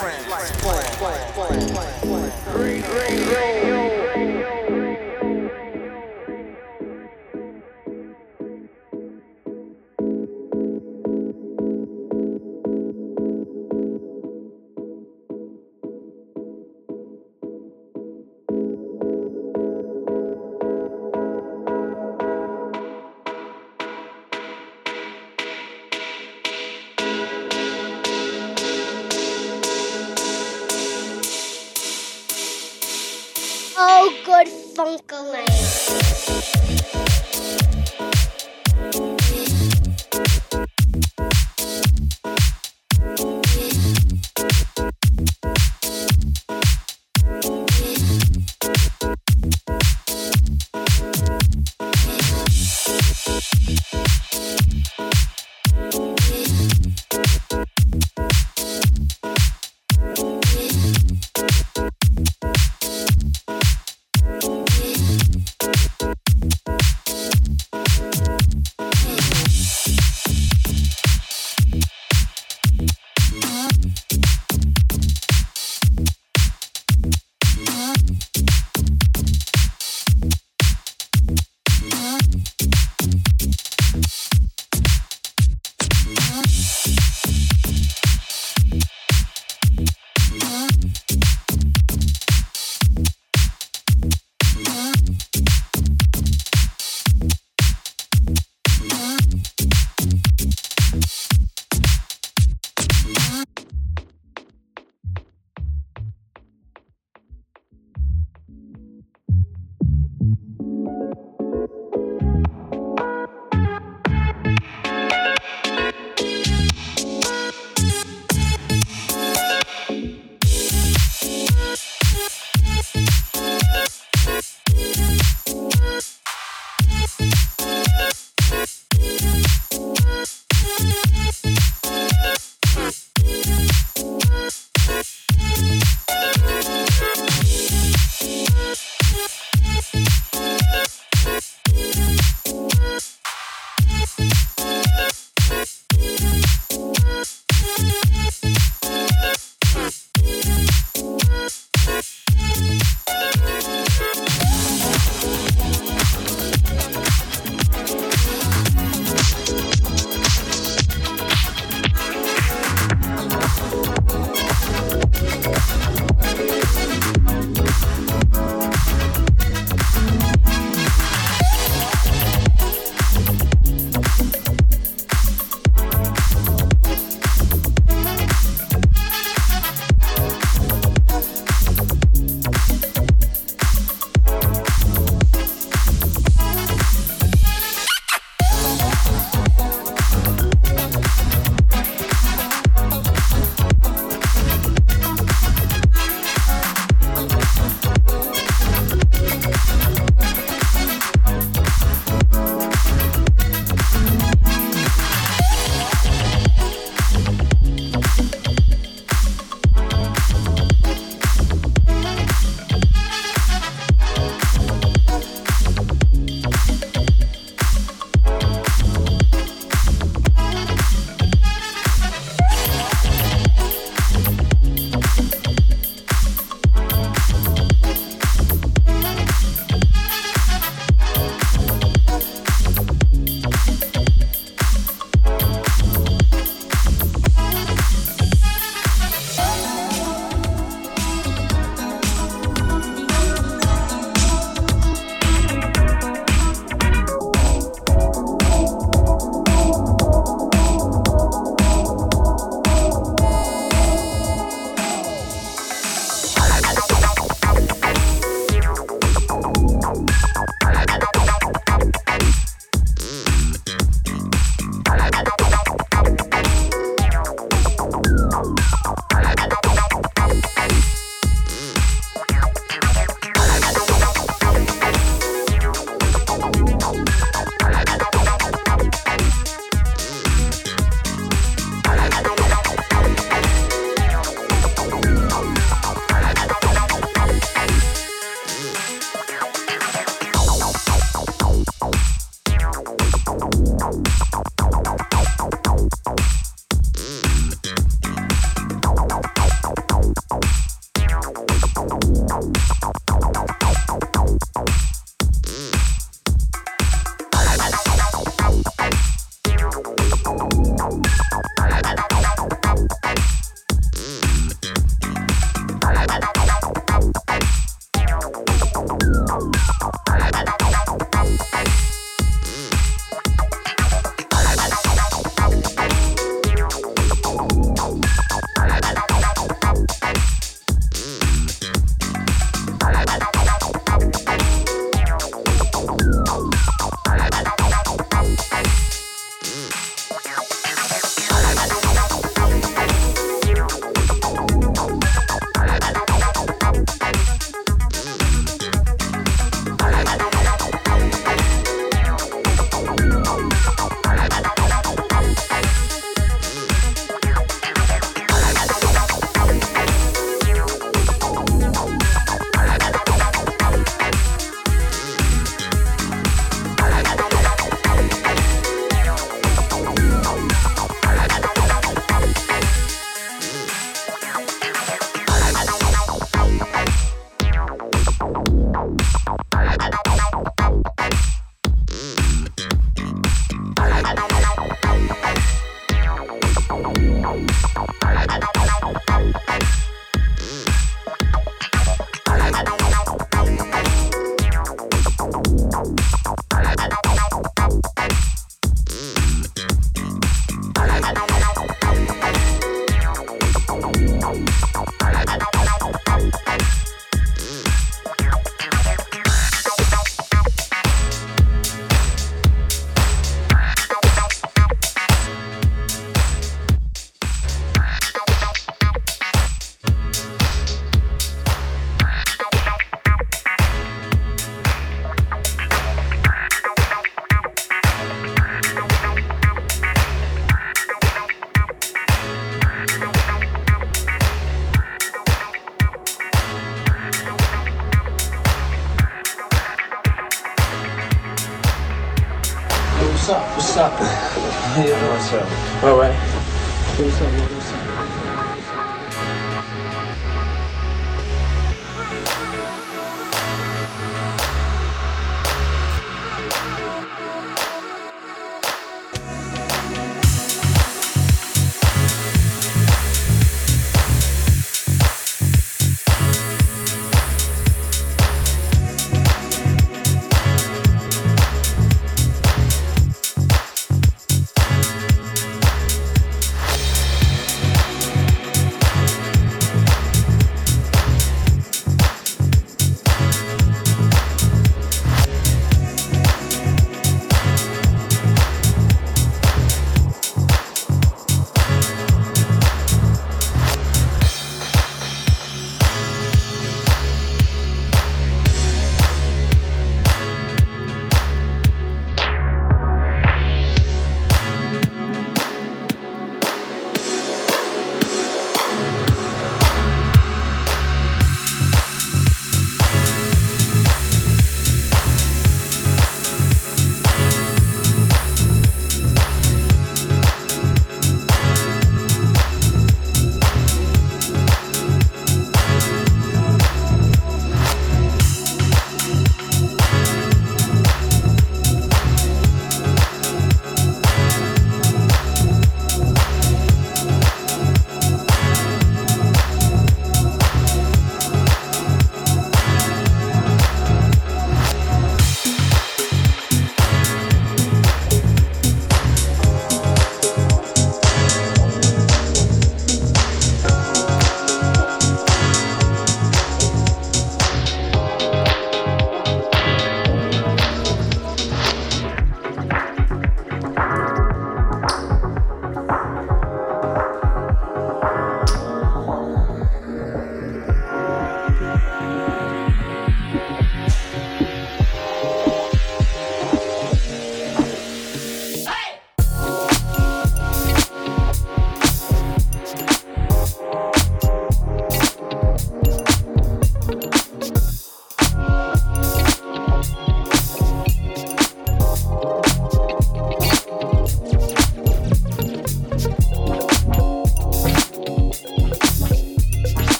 trance. Bring, bring, green, green. bring,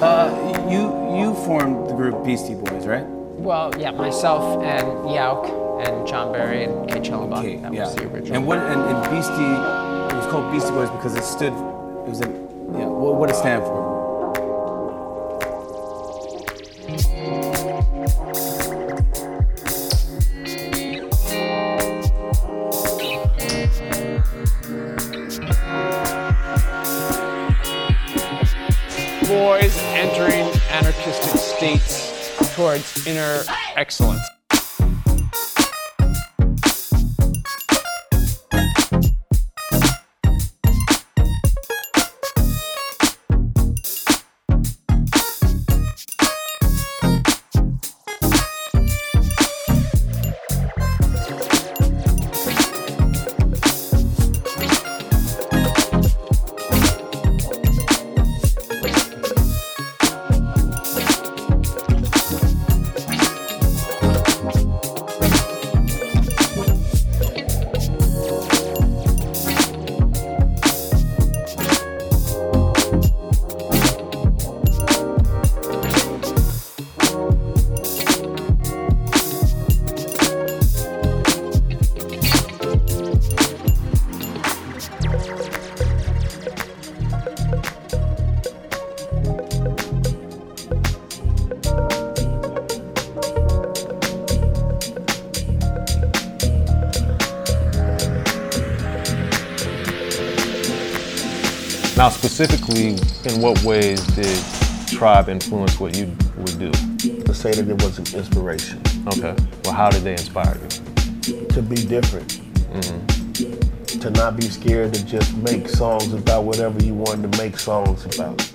Uh, you you formed the group Beastie Boys, right? Well, yeah, myself and Yauch and John Berry and Kate Schellenbach. That yeah. was the original. And what and, and Beastie it was called Beastie Boys because it stood it was a yeah what what did it stand for? Entering anarchistic states towards inner excellence. In what ways did Tribe influence what you would do? To say that it was an inspiration Okay. Well, how did they inspire you? to be different, mm-hmm. To not be scared to just make songs about whatever you wanted to make songs about.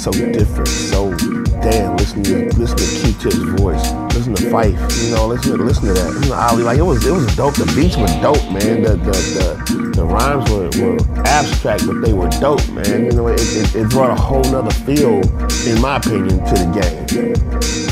So different, so damn. Listen to listen to Q-Tip's voice, listen to Phife, you know, listen to listen to that. Listen to Ali, like it was it was dope. The beats were dope, man. The the the, the rhymes were, were abstract, but they were dope, man. You know, it, it, it brought a whole nother feel, in my opinion, to the game.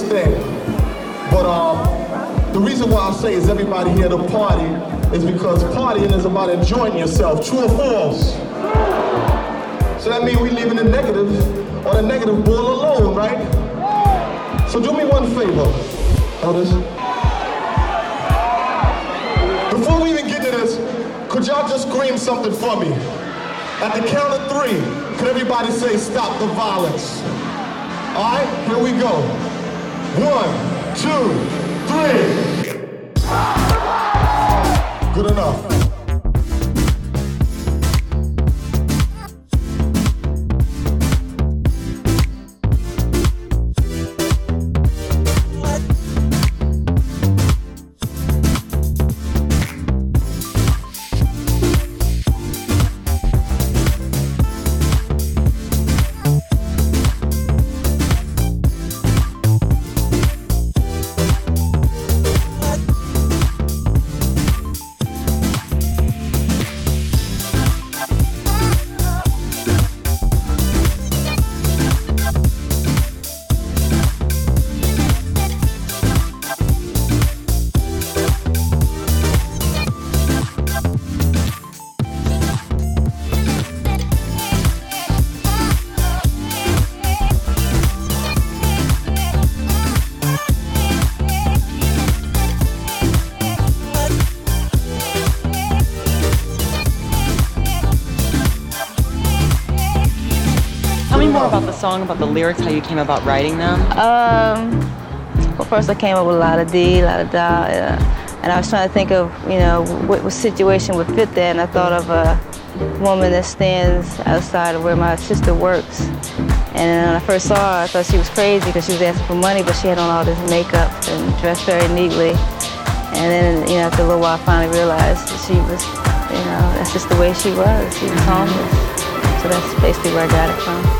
This thing. But um, the reason why I say is everybody here to party is because partying is about enjoying yourself. True or false? So that means we leaving the negative or the negative ball alone, right? So do me one favor, elders. Before we even get to this, could y'all just scream something for me? At the count of three, could everybody say stop the violence? All right, here we go. One, two, three. Good enough. Song, about the lyrics, how you came about writing them? Um, well, first I came up with a lot of D, a lot of da, and I was trying to think of, you know, what, what situation would fit that, and I thought of a woman that stands outside of where my sister works. And when I first saw her, I thought she was crazy because she was asking for money, but she had on all this makeup and dressed very neatly. And then, you know, after a little while, I finally realized that she was, you know, that's just the way she was. She was homeless. So that's basically where I got it from.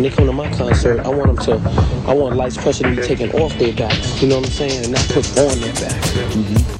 When they come to my concert, I want them to, I want lights pressure to be taken off their backs. You know what I'm saying? And not put on their backs. Mm-hmm.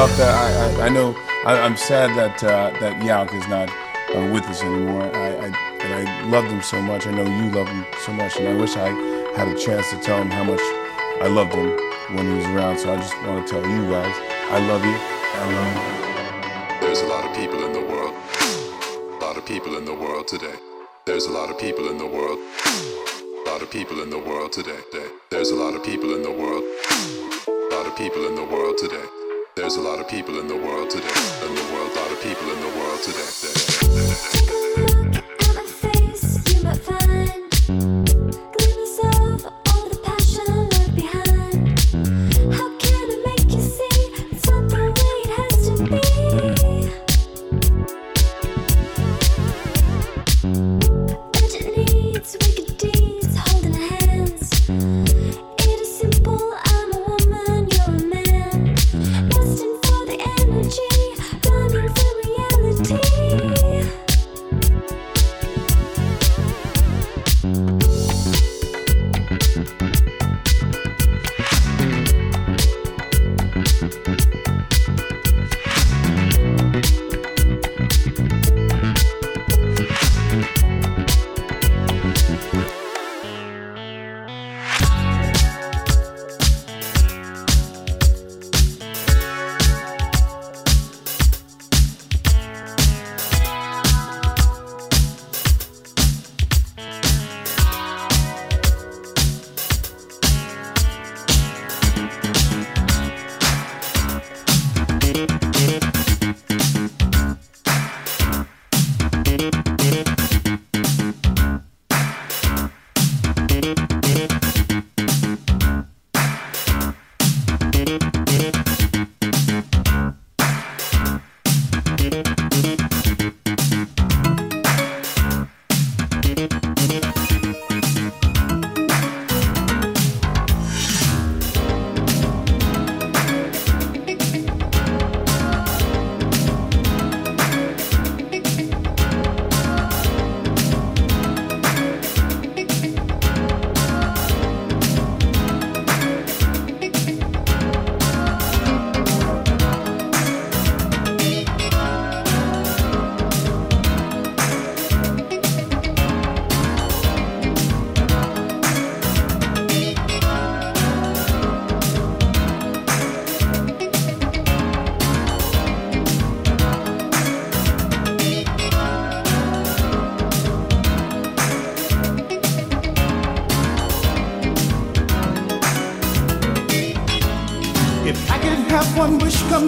That I, I, I know I, I'm sad that uh, that Yauch is not uh, with us anymore. I, I I loved him so much. I know you love him so much, and I wish I had a chance to tell him how much I loved him when he was around. So I just want to tell you guys, I love you. I love you. There's a lot of people in the world. A lot of people in the world today. There's a lot of people in the world. A lot of people in the world today. There's a lot of people in the world. A lot of people in the world today. There's a lot of people in the world today. In the world, a lot of people in the world today.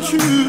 Wish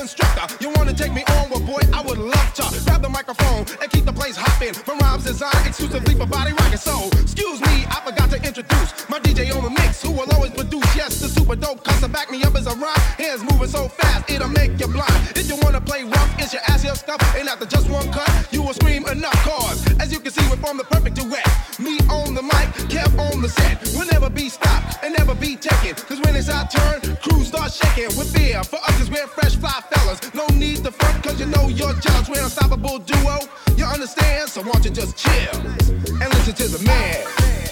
constructor. You wanna take me on? Well, boy, I would love to. Grab the microphone and keep the place hopping. From rhymes designed exclusively for body rocking. So, excuse me, I forgot to introduce my DJ on the mix who will always produce. Yes, the super dope to back me up as a rhyme. Hands moving so fast, it'll make you blind. If you wanna play rough, it's your ass here stuff. And after just one cut, you will scream enough. Cause, as you can see, we form the perfect duet. Me on the mic, kept on the set. We'll never be stopped taken. Cause when it's our turn, crews start shaking with fear. For us, we're fresh fly fellas. No need to front, cause you know you're jealous. We're unstoppable duo. You understand? So won't you just chill and listen to the man.